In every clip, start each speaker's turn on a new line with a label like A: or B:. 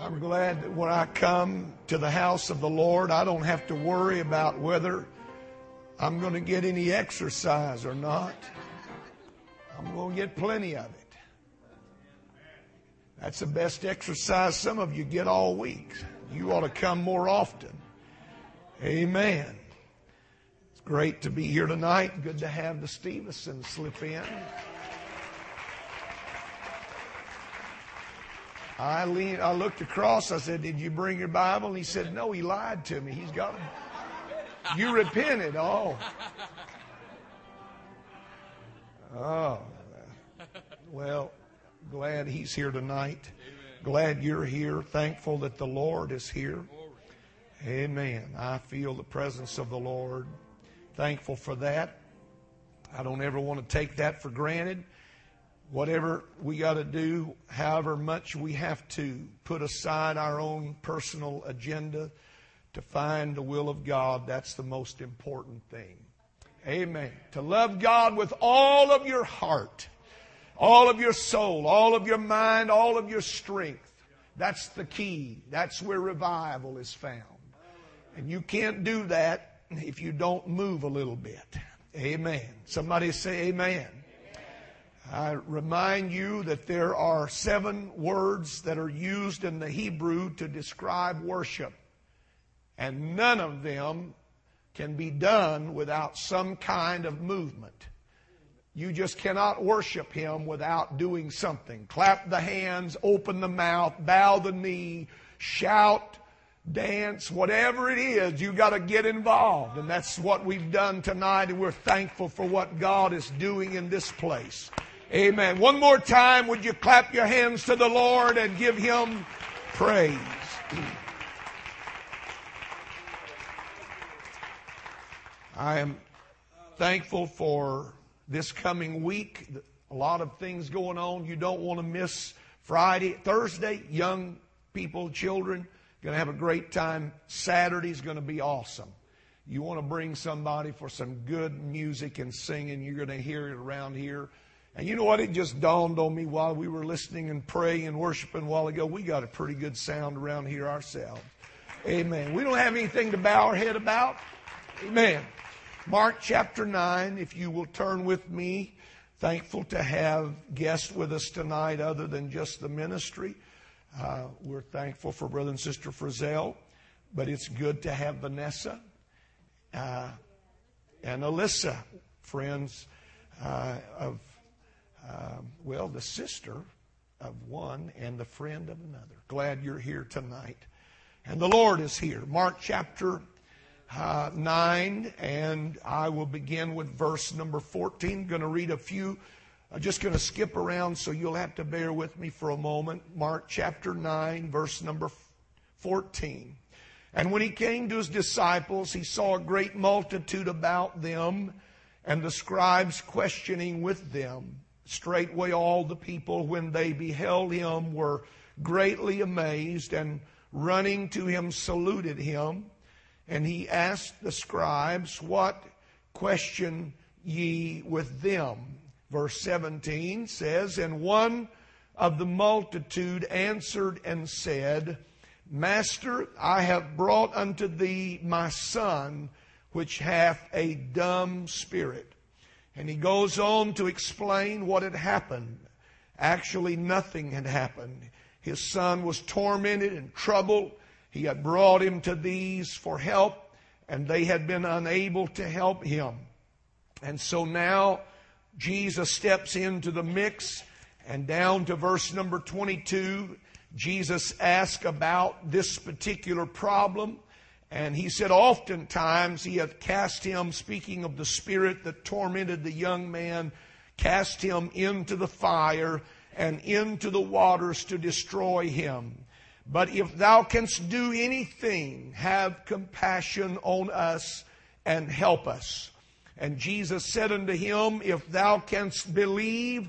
A: I'm glad that when I come to the house of the Lord, I don't have to worry about whether I'm going to get any exercise or not. I'm going to get plenty of it. That's the best exercise some of you get all week. You ought to come more often. Amen. It's great to be here tonight. Good to have the Stevenson slip in. I leaned, I looked across. I said, "Did you bring your Bible?" And he said, "No, he lied to me. He's got them." You repented. Oh. Oh. Well, glad he's here tonight. Glad you're here. Thankful that the Lord is here. Amen. I feel the presence of the Lord. Thankful for that. I don't ever want to take that for granted. Whatever we got to do, however much we have to put aside our own personal agenda to find the will of God, that's the most important thing. Amen. To love God with all of your heart, all of your soul, all of your mind, all of your strength. That's the key. That's where revival is found. And you can't do that if you don't move a little bit. Amen. Somebody say amen. I remind you that there are seven words that are used in the Hebrew to describe worship. And none of them can be done without some kind of movement. You just cannot worship Him without doing something. Clap the hands, open the mouth, bow the knee, shout, dance, whatever it is, you got to get involved. And that's what we've done tonight, and we're thankful for what God is doing in this place. Amen. One more time, would you clap your hands to the Lord and give Him praise? I am thankful for this coming week. A lot of things going on. You don't want to miss Friday, Thursday. Young people, children, going to have a great time. Saturday's going to be awesome. You want to bring somebody for some good music and singing. You're going to hear it around here. And you know what? It just dawned on me while we were listening and praying and worshiping a while ago. We got a pretty good sound around here ourselves. Amen. We don't have anything to bow our head about. Amen. Mark chapter 9, if you will turn with me. Thankful to have guests with us tonight other than just the ministry. Uh, we're thankful for Brother and Sister Frizzell, but it's good to have Vanessa uh, and Alyssa, friends uh, of, um, well, the sister of one and the friend of another. Glad you're here tonight. And the Lord is here. Mark chapter uh, 9, and I will begin with verse number 14. Going to read a few. I'm just going to skip around, so you'll have to bear with me for a moment. Mark chapter 9, verse number 14. And when he came to his disciples, he saw a great multitude about them, and the scribes questioning with them. Straightway all the people, when they beheld him, were greatly amazed, and running to him saluted him. And he asked the scribes, What question ye with them? Verse 17 says, And one of the multitude answered and said, Master, I have brought unto thee my son, which hath a dumb spirit. And he goes on to explain what had happened. Actually, nothing had happened. His son was tormented and troubled he had brought him to these for help, and they had been unable to help him. And so now Jesus steps into the mix, and down to verse number 22, Jesus asks about this particular problem. And he said, Oftentimes he hath cast him, speaking of the spirit that tormented the young man, cast him into the fire and into the waters to destroy him. But if thou canst do anything, have compassion on us and help us. And Jesus said unto him, If thou canst believe,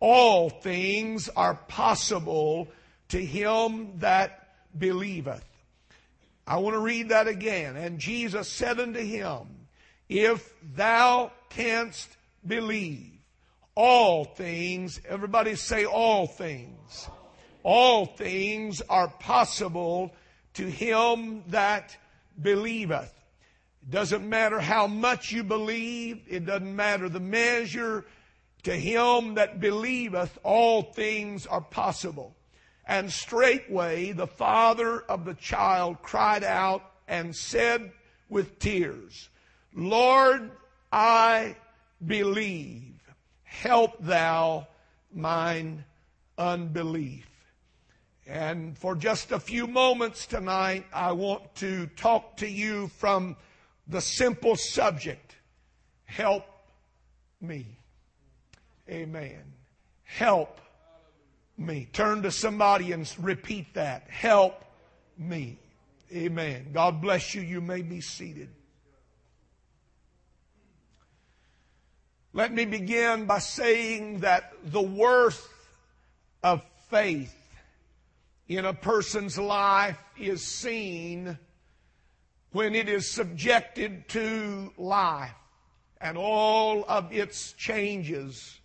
A: all things are possible to him that believeth. I want to read that again. And Jesus said unto him, If thou canst believe, all things, everybody say all things All things are possible to him that believeth. It doesn't matter how much you believe, it doesn't matter the measure. To him that believeth, all things are possible. And straightway the father of the child cried out and said with tears, Lord, I believe. Help thou mine unbelief. And for just a few moments tonight, I want to talk to you from the simple subject help me. Amen. Help me. Turn to somebody and repeat that. Help me. Amen. God bless you. You may be seated. Let me begin by saying that the worth of faith in a person's life is seen when it is subjected to life and all of its changes.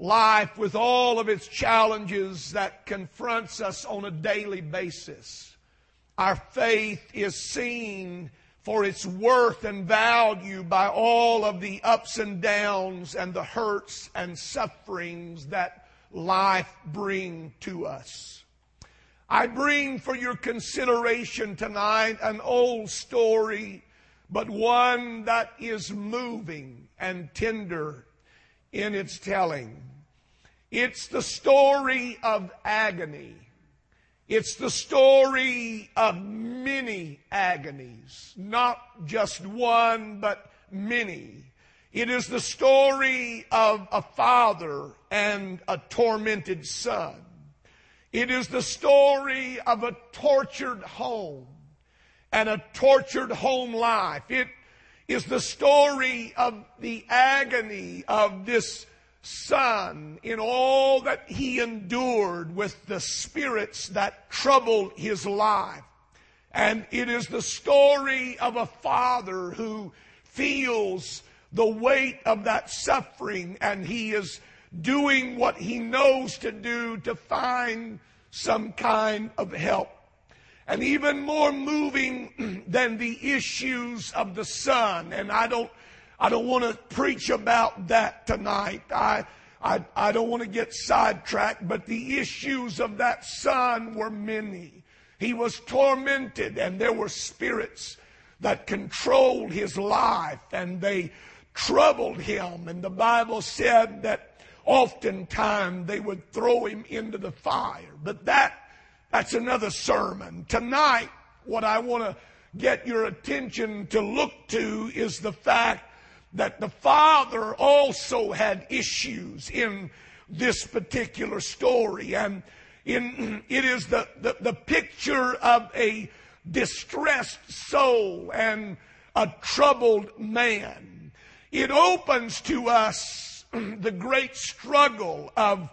A: Life with all of its challenges that confronts us on a daily basis. Our faith is seen for its worth and value by all of the ups and downs and the hurts and sufferings that life bring to us. I bring for your consideration tonight an old story, but one that is moving and tender in its telling. It's the story of agony. It's the story of many agonies, not just one, but many. It is the story of a father and a tormented son. It is the story of a tortured home and a tortured home life. It is the story of the agony of this son in all that he endured with the spirits that troubled his life. And it is the story of a father who feels the weight of that suffering and he is doing what he knows to do to find some kind of help. And even more moving than the issues of the son, and I don't, I don't want to preach about that tonight. I, I, I don't want to get sidetracked, but the issues of that son were many. He was tormented and there were spirits that controlled his life and they troubled him. And the Bible said that oftentimes they would throw him into the fire. But that, that's another sermon. Tonight, what I want to get your attention to look to is the fact that the father also had issues in this particular story. And in, it is the, the, the picture of a distressed soul and a troubled man. It opens to us the great struggle of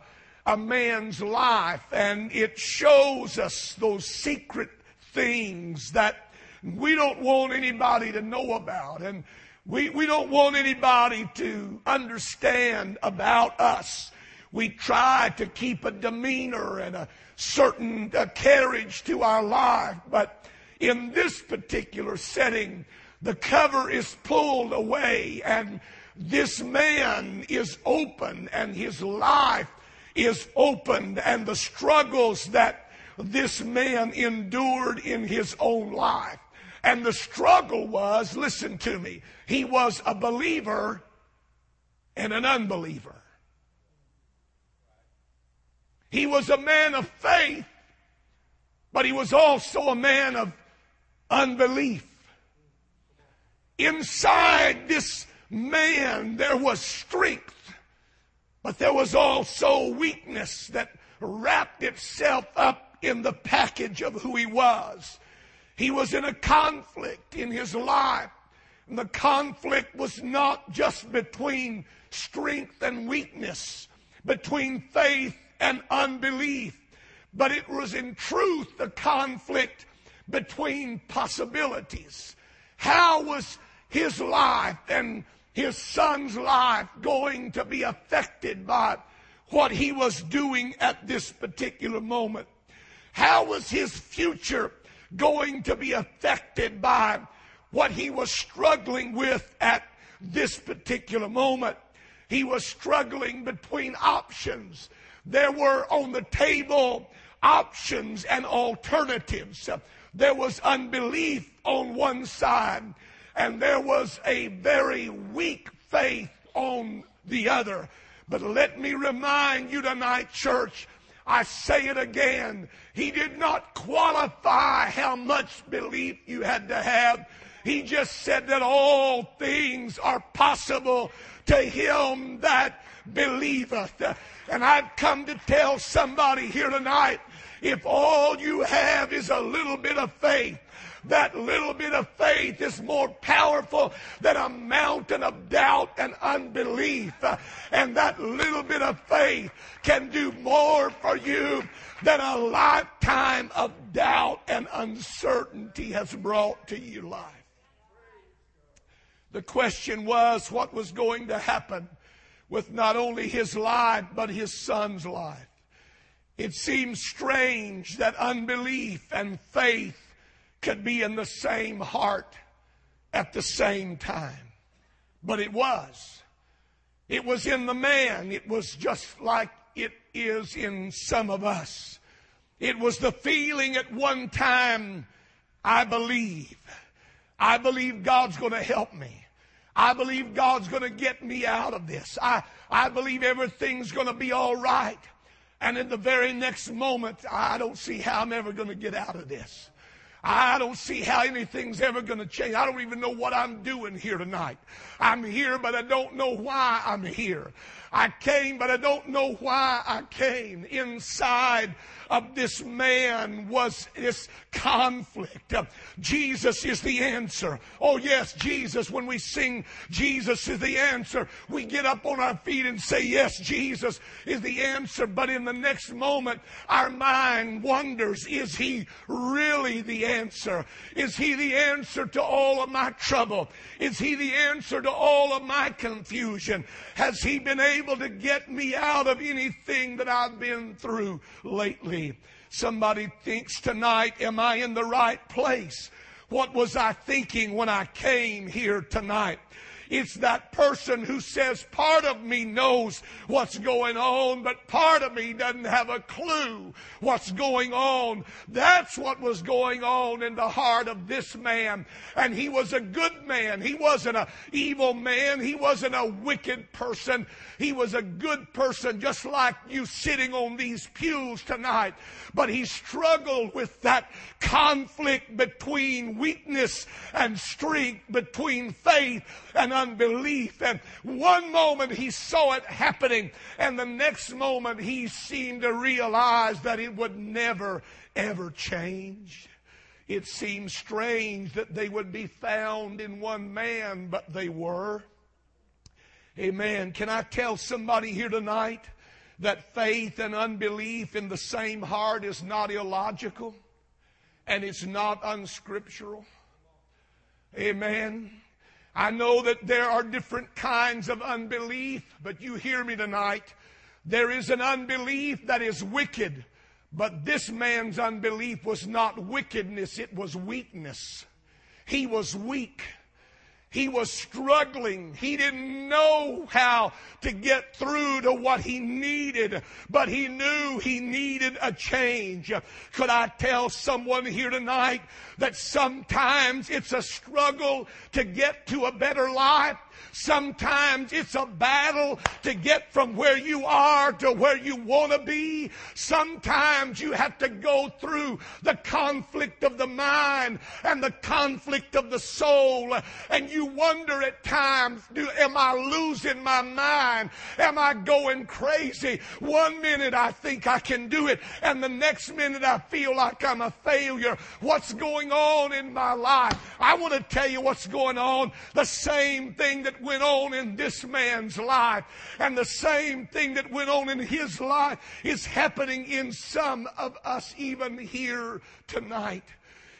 A: a man's life and it shows us those secret things that we don't want anybody to know about and we, we don't want anybody to understand about us. We try to keep a demeanor and a certain uh, carriage to our life, but in this particular setting, the cover is pulled away and this man is open and his life is opened and the struggles that this man endured in his own life. And the struggle was, listen to me, he was a believer and an unbeliever. He was a man of faith, but he was also a man of unbelief. Inside this man, there was strength, but there was also weakness that wrapped itself up in the package of who he was. He was in a conflict in his life. And the conflict was not just between strength and weakness, between faith and unbelief, but it was in truth the conflict between possibilities. How was his life and his son's life going to be affected by what he was doing at this particular moment. How was his future going to be affected by what he was struggling with at this particular moment? He was struggling between options. There were on the table options and alternatives. There was unbelief on one side, and there was a very weak faith on the other. But let me remind you tonight, church, I say it again. He did not qualify how much belief you had to have. He just said that all things are possible to him that believeth. And I've come to tell somebody here tonight, if all you have is a little bit of faith, that little bit of faith is more powerful than a mountain of doubt and unbelief. And that little bit of faith can do more for you than a lifetime of doubt and uncertainty has brought to your life. The question was what was going to happen with not only his life, but his son's life. It seems strange that unbelief and faith could be in the same heart at the same time. But it was. It was in the man. It was just like it is in some of us. It was the feeling at one time, I believe. I believe God's going to help me. I believe God's going to get me out of this. I, I believe everything's going to be all right. And in the very next moment, I don't see how I'm ever going to get out of this. I don't see how anything's ever going to change. I don't even know what I'm doing here tonight. I'm here, but I don't know why I'm here. I came, but I don't know why I came. Inside of this man was this conflict. Jesus is the answer. Oh, yes, Jesus. When we sing Jesus is the answer, we get up on our feet and say, Yes, Jesus is the answer. But in the next moment, our mind wonders, Is he really the answer? Is he the answer to all of my trouble? Is he the answer to all of my confusion? Has he been able to get me out of anything that I've been through lately? Somebody thinks tonight, am I in the right place? What was I thinking when I came here tonight? It's that person who says, part of me knows what's going on, but part of me doesn't have a clue what's going on. That's what was going on in the heart of this man. And he was a good man. He wasn't an evil man. He wasn't a wicked person. He was a good person, just like you sitting on these pews tonight. But he struggled with that conflict between weakness and strength, between faith and unbelief. And one moment he saw it happening, and the next moment he seemed to realize that it would never, ever change. It seems strange that they would be found in one man, but they were. Amen. Can I tell somebody here tonight that faith and unbelief in the same heart is not illogical and it's not unscriptural? Amen. I know that there are different kinds of unbelief, but you hear me tonight. There is an unbelief that is wicked, but this man's unbelief was not wickedness, it was weakness. He was weak. He was struggling. He didn't know how to get through to what he needed, but he knew he needed a change. Could I tell someone here tonight that sometimes it's a struggle to get to a better life? Sometimes it's a battle to get from where you are to where you want to be. Sometimes you have to go through the conflict of the mind and the conflict of the soul. And you wonder at times, do, am I losing my mind? Am I going crazy? One minute I think I can do it and the next minute I feel like I'm a failure. What's going on in my life? I want to tell you what's going on. The same thing that went on in this man's life. And the same thing that went on in his life is happening in some of us even here tonight.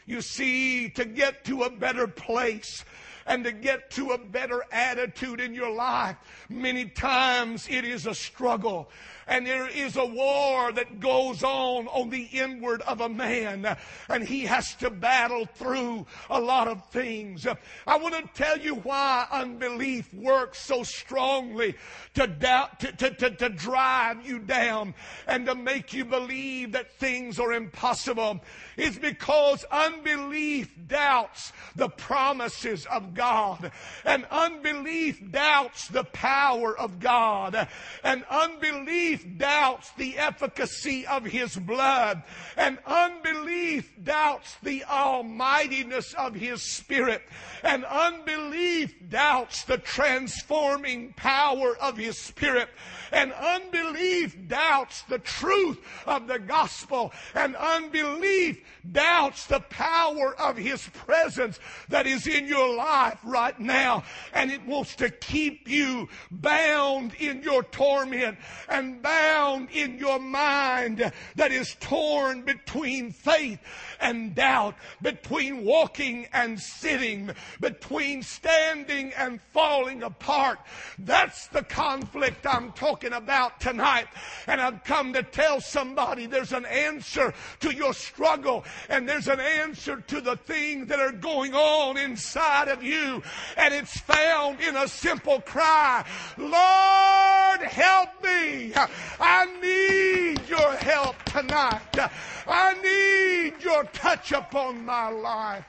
A: You see, to get to a better place, and to get to a better attitude in your life. Many times it is a struggle and there is a war that goes on on the inward of a man and he has to battle through a lot of things. I want to tell you why unbelief works so strongly to doubt, to, to, to, to drive you down and to make you believe that things are impossible. It's because unbelief doubts the promises of God and unbelief doubts the power of God and unbelief doubts the efficacy of His blood. And unbelief doubts the almightiness of His Spirit. And unbelief doubts the transforming power of His Spirit. And unbelief doubts the truth of the gospel. And unbelief doubts the power of His presence that is in your life right now. And it wants to keep you bound in your torment and bound in your mind that is torn between faith and doubt, between walking and sitting, between standing and falling apart. That's the conflict I'm talking about tonight. And I've come to tell somebody there's an answer to your struggle and there's an answer to the things that are going on inside of you. And it's found in a simple cry, Lord, help me. I need your help tonight. I need your touch upon my life.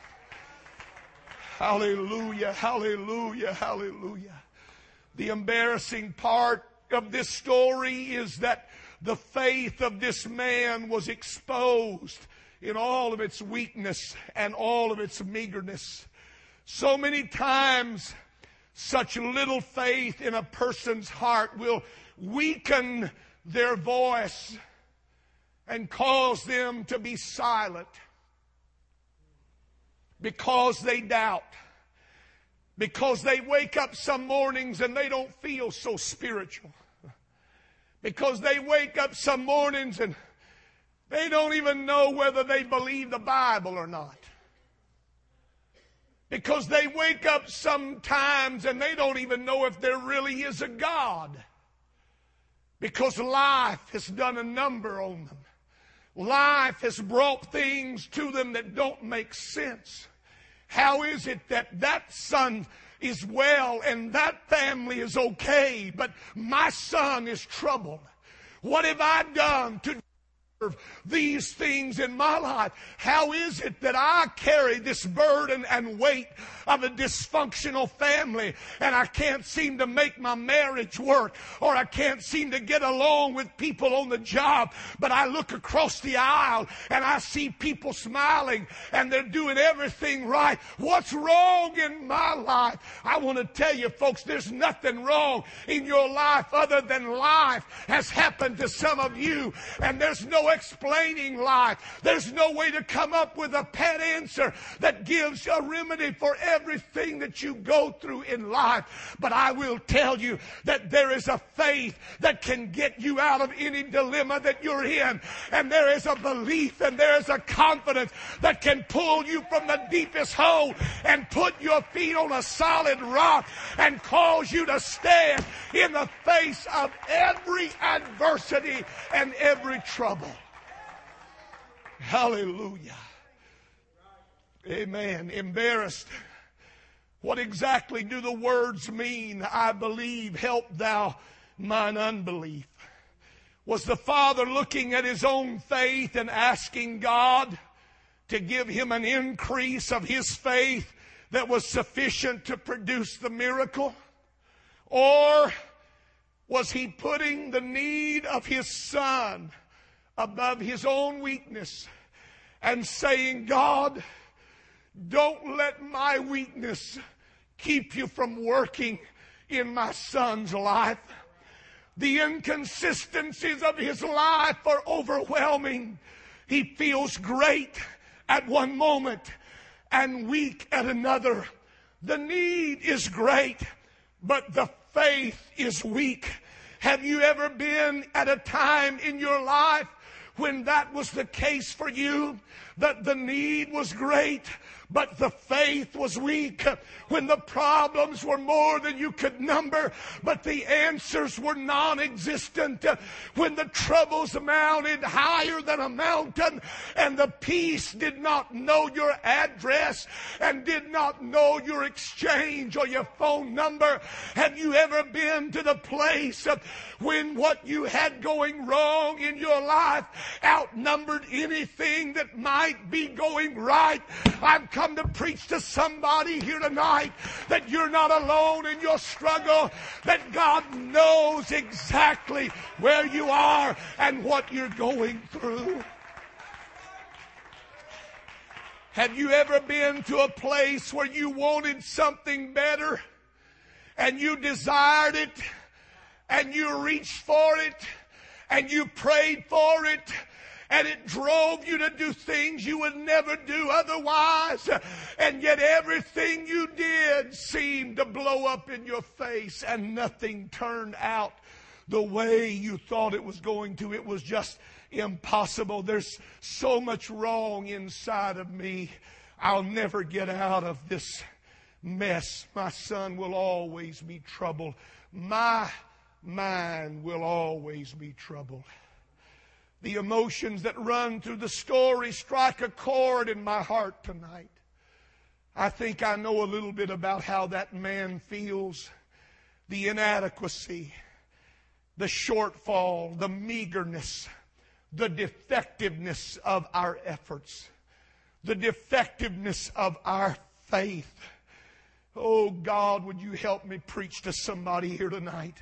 A: Hallelujah, hallelujah, hallelujah. The embarrassing part of this story is that the faith of this man was exposed in all of its weakness and all of its meagerness. So many times, such little faith in a person's heart will weaken their voice and cause them to be silent because they doubt. Because they wake up some mornings and they don't feel so spiritual. Because they wake up some mornings and they don't even know whether they believe the Bible or not. Because they wake up sometimes and they don't even know if there really is a God. Because life has done a number on them. Life has brought things to them that don't make sense. How is it that that son is well and that family is okay, but my son is troubled? What have I done to these things in my life. How is it that I carry this burden and weight of a dysfunctional family and I can't seem to make my marriage work or I can't seem to get along with people on the job, but I look across the aisle and I see people smiling and they're doing everything right. What's wrong in my life? I want to tell you folks, there's nothing wrong in your life other than life has happened to some of you and there's no explaining life. There's no way to come up with a pet answer that gives a remedy for everything that you go through in life. But I will tell you that there is a faith that can get you out of any dilemma that you're in. And there is a belief and there is a confidence that can pull you from the deepest hole and put your feet on a solid rock and cause you to stand in the face of every adversity and every trouble. Hallelujah. Amen. Embarrassed. What exactly do the words mean? I believe, help thou mine unbelief. Was the father looking at his own faith and asking God to give him an increase of his faith that was sufficient to produce the miracle? Or was he putting the need of his son above his own weakness and saying, God, don't let my weakness keep you from working in my son's life. The inconsistencies of his life are overwhelming. He feels great at one moment and weak at another. The need is great, but the faith is weak. Have you ever been at a time in your life when that was the case for you, that the need was great, but the faith was weak. When the problems were more than you could number, but the answers were non-existent. When the troubles mounted higher than a mountain and the peace did not know your address and did not know your exchange or your phone number. Have you ever been to the place when what you had going wrong in your life outnumbered anything that might be going right? I've come to preach to somebody here tonight that you're not alone in your struggle, that God knows exactly where you are and what you're going through. Have you ever been to a place where you wanted something better and you desired it and you reached for it and you prayed for it and it drove you to do things you would never do otherwise. And yet everything you did seemed to blow up in your face and nothing turned out the way you thought it was going to. It was just impossible. There's so much wrong inside of me. I'll never get out of this mess. My son will always be troubled. My mind will always be troubled. The emotions that run through the story strike a chord in my heart tonight. I think I know a little bit about how that man feels. The inadequacy, the shortfall, the meagerness, the defectiveness of our efforts, the defectiveness of our faith. Oh God, would you help me preach to somebody here tonight?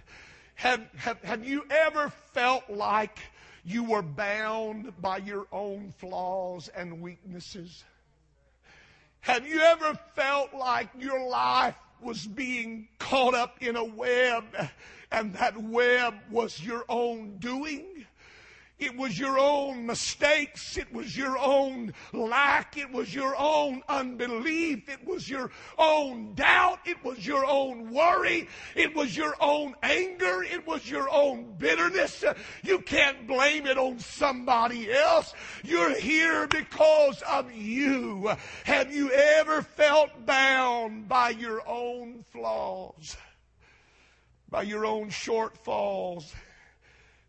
A: Have, have, have you ever felt like you were bound by your own flaws and weaknesses? Have you ever felt like your life was being caught up in a web and that web was your own doing? It was your own mistakes. It was your own lack. It was your own unbelief. It was your own doubt. It was your own worry. It was your own anger. It was your own bitterness. You can't blame it on somebody else. You're here because of you. Have you ever felt bound by your own flaws? By your own shortfalls?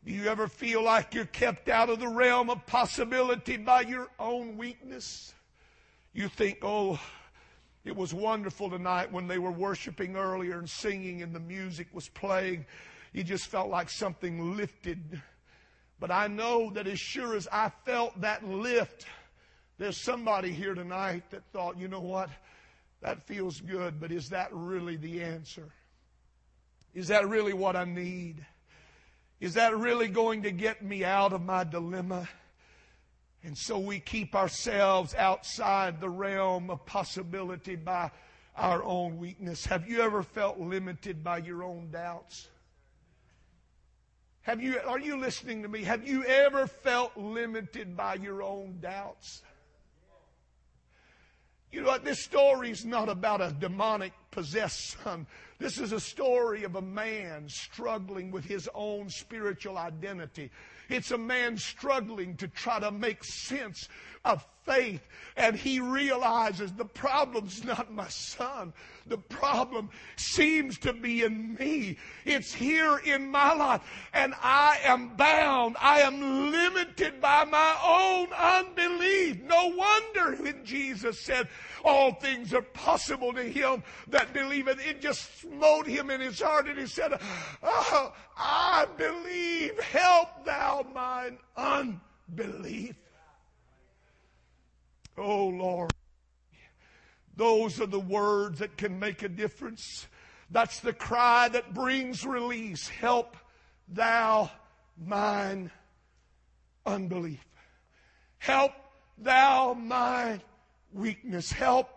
A: Do you ever feel like you're kept out of the realm of possibility by your own weakness? You think, oh, it was wonderful tonight when they were worshiping earlier and singing and the music was playing. You just felt like something lifted. But I know that as sure as I felt that lift, there's somebody here tonight that thought, you know what? That feels good, but is that really the answer? Is that really what I need? Is that really going to get me out of my dilemma? And so we keep ourselves outside the realm of possibility by our own weakness. Have you ever felt limited by your own doubts? Have you, are you listening to me? Have you ever felt limited by your own doubts? You know what? This story is not about a demonic possessed son. This is a story of a man struggling with his own spiritual identity. It's a man struggling to try to make sense of faith. And he realizes the problem's not my son. The problem seems to be in me. It's here in my life. And I am bound. I am limited by my own unbelief. No wonder when Jesus said, all things are possible to him that believeth. It just smote him in his heart and he said, oh, I believe. Help thou mine unbelief. Oh Lord. Those are the words that can make a difference. That's the cry that brings release. Help thou mine unbelief. Help thou my weakness. Help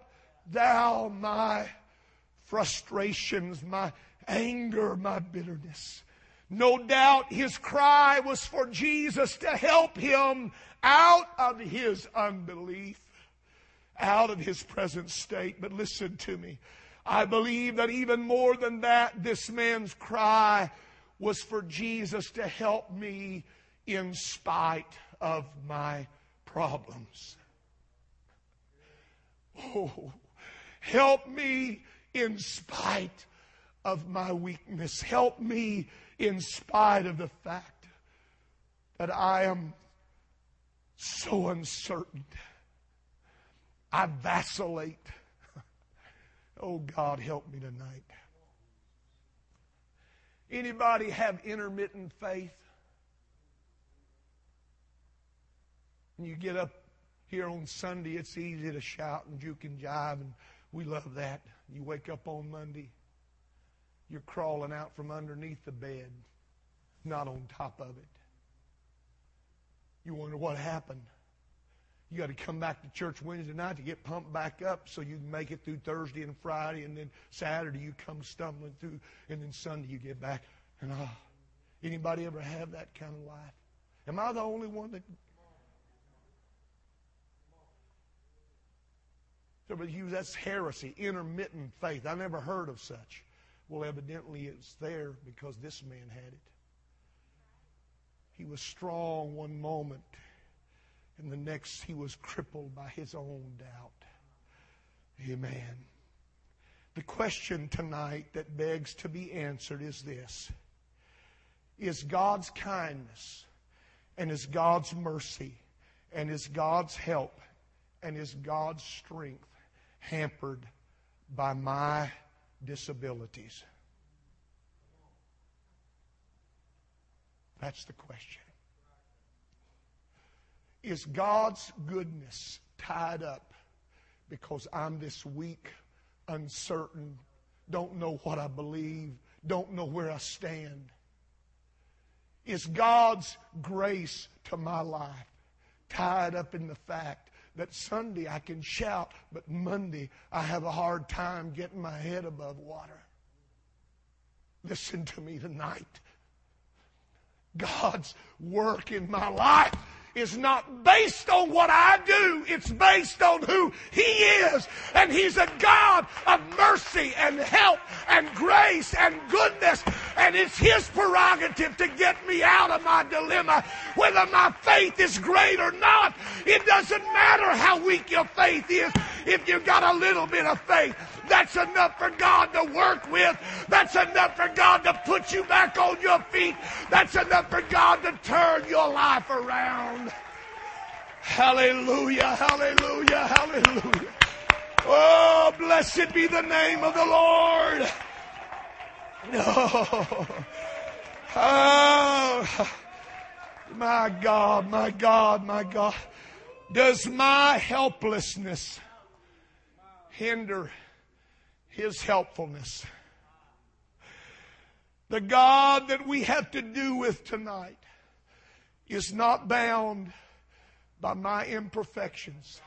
A: thou my frustrations, my anger, my bitterness. No doubt his cry was for Jesus to help him out of his unbelief out of his present state. But listen to me. I believe that even more than that, this man's cry was for Jesus to help me in spite of my problems. Oh, help me in spite of my weakness. Help me in spite of the fact that I am so uncertain. I vacillate. Oh God, help me tonight. Anybody have intermittent faith? When you get up here on Sunday, it's easy to shout and juke and jive, and we love that. You wake up on Monday, you're crawling out from underneath the bed, not on top of it. You wonder what happened. You got to come back to church Wednesday night to get pumped back up so you can make it through Thursday and Friday, and then Saturday you come stumbling through, and then Sunday you get back. And ah, anybody ever have that kind of life? Am I the only one that? Somebody use that's heresy, intermittent faith. I never heard of such. Well, evidently it's there because this man had it. He was strong one moment and the next he was crippled by his own doubt. Amen. The question tonight that begs to be answered is this Is God's kindness and is God's mercy and is God's help and is God's strength hampered by my disabilities? That's the question. Is God's goodness tied up because I'm this weak, uncertain, don't know what I believe, don't know where I stand? Is God's grace to my life tied up in the fact that Sunday I can shout, but Monday I have a hard time getting my head above water? Listen to me tonight. God's work in my life is not based on what I do. It's based on who He is. And He's a God of mercy and help and grace and goodness. And it's His prerogative to get me out of my dilemma. Whether my faith is great or not, it doesn't matter how weak your faith is. If you've got a little bit of faith, that's enough for God to work with. That's enough for God to put you back on your feet. That's enough for God to turn your life around. Hallelujah, hallelujah, hallelujah. Oh, blessed be the name of the Lord. Oh, oh, my God, my God, my God. Does my helplessness hinder his helpfulness. The God that we have to do with tonight is not bound by my imperfections,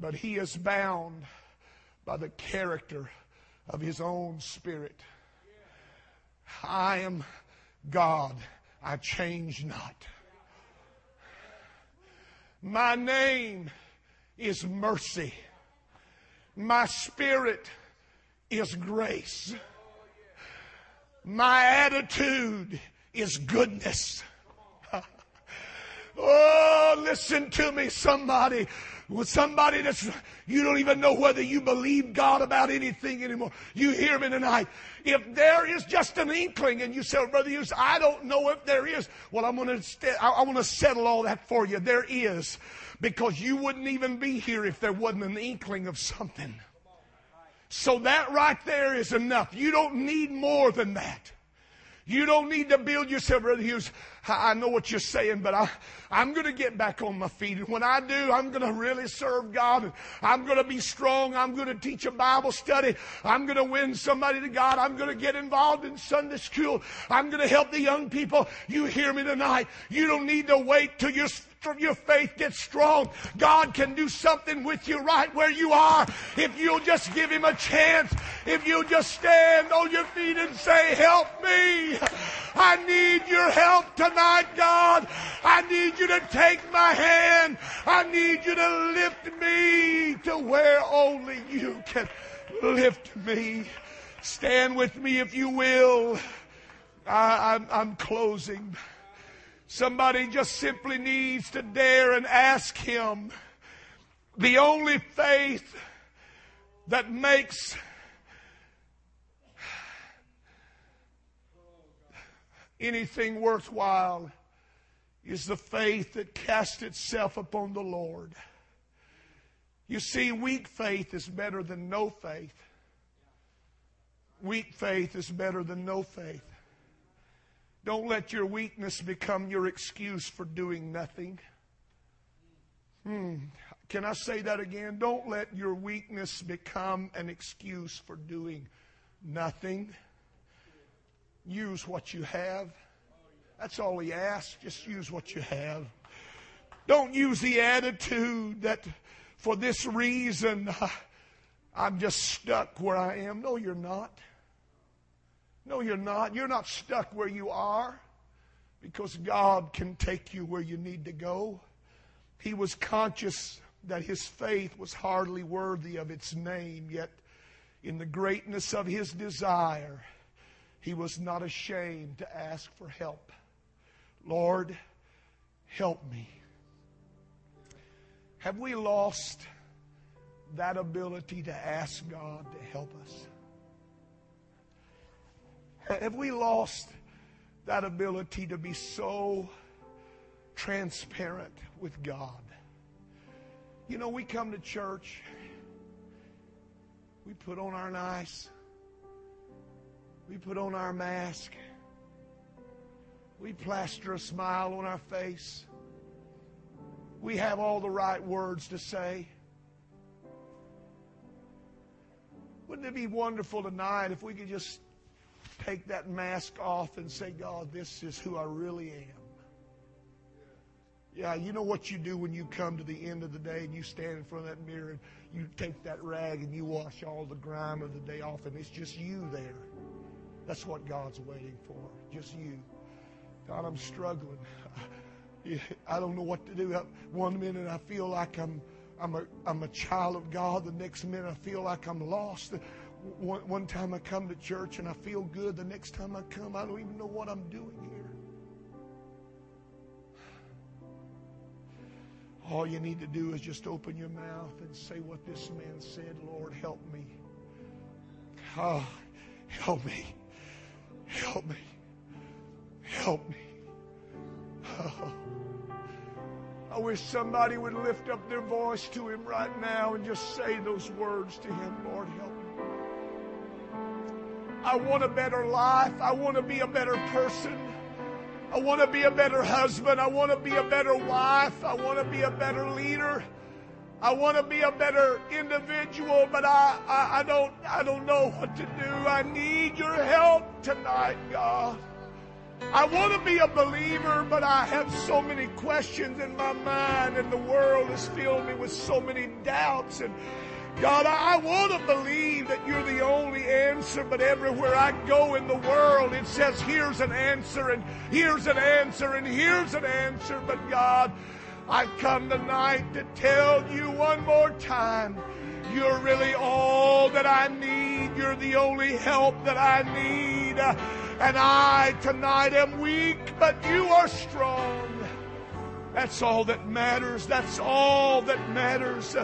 A: but He is bound by the character of His own Spirit. I am God, I change not. My name is mercy. My spirit is grace. My attitude is goodness. oh, listen to me, somebody. With somebody that's, you don't even know whether you believe God about anything anymore. You hear me tonight. If there is just an inkling and you say, Brother Hughes, I don't know if there is. Well, I'm going to, I want to settle all that for you. There is because you wouldn't even be here if there wasn't an inkling of something. So that right there is enough. You don't need more than that. You don't need to build yourself, Brother Hughes. I know what you're saying, but I, I'm going to get back on my feet. And when I do, I'm going to really serve God. I'm going to be strong. I'm going to teach a Bible study. I'm going to win somebody to God. I'm going to get involved in Sunday school. I'm going to help the young people. You hear me tonight. You don't need to wait till you're your faith gets strong, God can do something with you right where you are. If you'll just give Him a chance, if you'll just stand on your feet and say, Help me. I need your help tonight, God. I need you to take my hand. I need you to lift me to where only you can lift me. Stand with me if you will. I, am closing. Somebody just simply needs to dare and ask Him, The only faith that makes anything worthwhile is the faith that casts itself upon the Lord. You see, weak faith is better than no faith. Weak faith is better than no faith. Don't let your weakness become your excuse for doing nothing. Hmm. Can I say that again? Don't let your weakness become an excuse for doing nothing. Use what you have. That's all he asks. Just use what you have. Don't use the attitude that for this reason I'm just stuck where I am. No, you're not. No, you're not. You're not stuck where you are because God can take you where you need to go. He was conscious that his faith was hardly worthy of its name, yet in the greatness of his desire, he was not ashamed to ask for help. Lord, help me. Have we lost that ability to ask God to help us? Have we lost that ability to be so transparent with God? You know, we come to church, we put on our nice, we put on our mask, we plaster a smile on our face, we have all the right words to say. Wouldn't it be wonderful tonight if we could just take that mask off and say, God, this is who I really am. Yeah, you know what you do when you come to the end of the day and you stand in front of that mirror and you take that rag and you wash all the grime of the day off and it's just you there. That's what God's waiting for. Just you. God, I'm struggling. I don't know what to do. One minute I feel like I'm I'm a I'm a child of God. The next minute I feel like I'm lost. One, one time I come to church and I feel good. The next time I come, I don't even know what I'm doing here. All you need to do is just open your mouth and say what this man said Lord, help me. Oh, help me. Help me. Help me. Oh. I wish somebody would lift up their voice to him right now and just say those words to him Lord, help me. I want a better life. I want to be a better person. I want to be a better husband. I want to be a better wife. I want to be a better leader. I want to be a better individual, but I, I, I, don't I don't know what to do. I need your help tonight, God. I want to be a believer, but I have so many questions in my mind, and the world has filled me with so many doubts and God, I want to believe that you're the only answer, but everywhere I go in the world, it says, here's an answer, and here's an answer, and here's an answer. But God, I've come tonight to tell you one more time, you're really all that I need. You're the only help that I need. And I tonight am weak, but you are strong. That's all that matters. That's all that matters.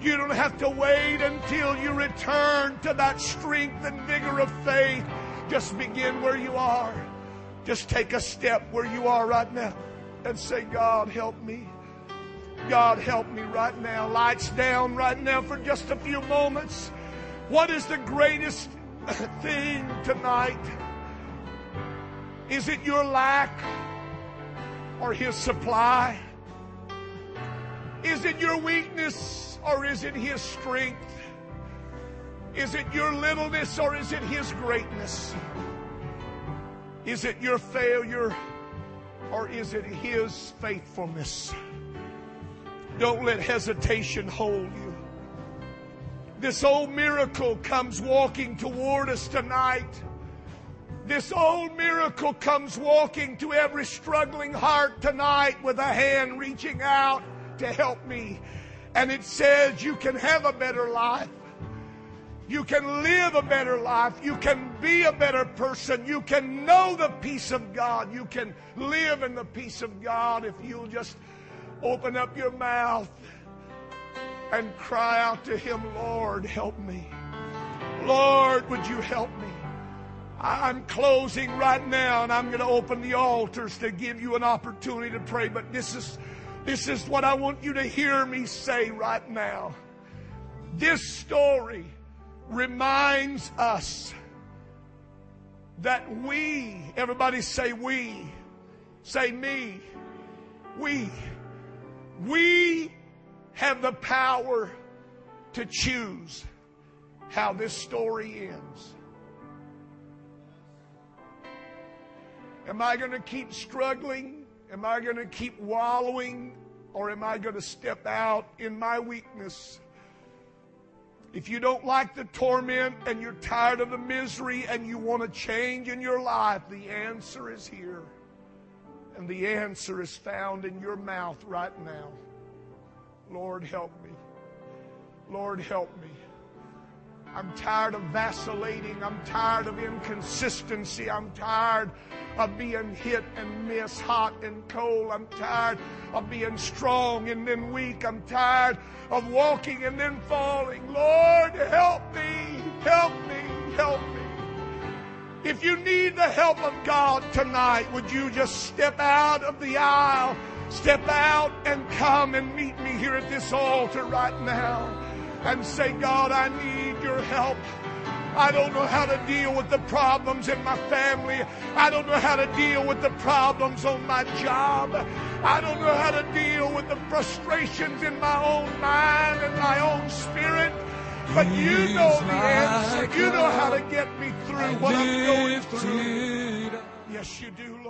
A: You don't have to wait until you return to that strength and vigor of faith. Just begin where you are. Just take a step where you are right now and say, God, help me. God, help me right now. Lights down right now for just a few moments. What is the greatest thing tonight? Is it your lack or His supply? Is it your weakness or is it His strength? Is it your littleness or is it His greatness? Is it your failure or is it His faithfulness? Don't let hesitation hold you. This old miracle comes walking toward us tonight. This old miracle comes walking to every struggling heart tonight with a hand reaching out to help me. And it says you can have a better life. You can live a better life. You can be a better person. You can know the peace of God. You can live in the peace of God if you'll just open up your mouth and cry out to Him, Lord, help me. Lord, would you help me? I'm closing right now and I'm going to open the altars to give you an opportunity to pray. But this is, this is what I want you to hear me say right now. This story reminds us that we, everybody say we, say me, we, we have the power to choose how this story ends. Am I going to keep struggling? Am I going to keep wallowing? Or am I going to step out in my weakness? If you don't like the torment and you're tired of the misery and you want to change in your life, the answer is here. And the answer is found in your mouth right now. Lord, help me. Lord, help me. I'm tired of vacillating. I'm tired of inconsistency. I'm tired of being hit and miss, hot and cold. I'm tired of being strong and then weak. I'm tired of walking and then falling. Lord, help me, help me, help me. If you need the help of God tonight, would you just step out of the aisle, step out and come and meet me here at this altar right now? and say, God, I need your help. I don't know how to deal with the problems in my family. I don't know how to deal with the problems on my job. I don't know how to deal with the frustrations in my own mind and my own spirit. But you know the answer. You know how to get me through what I'm going through. Yes, you do, Lord.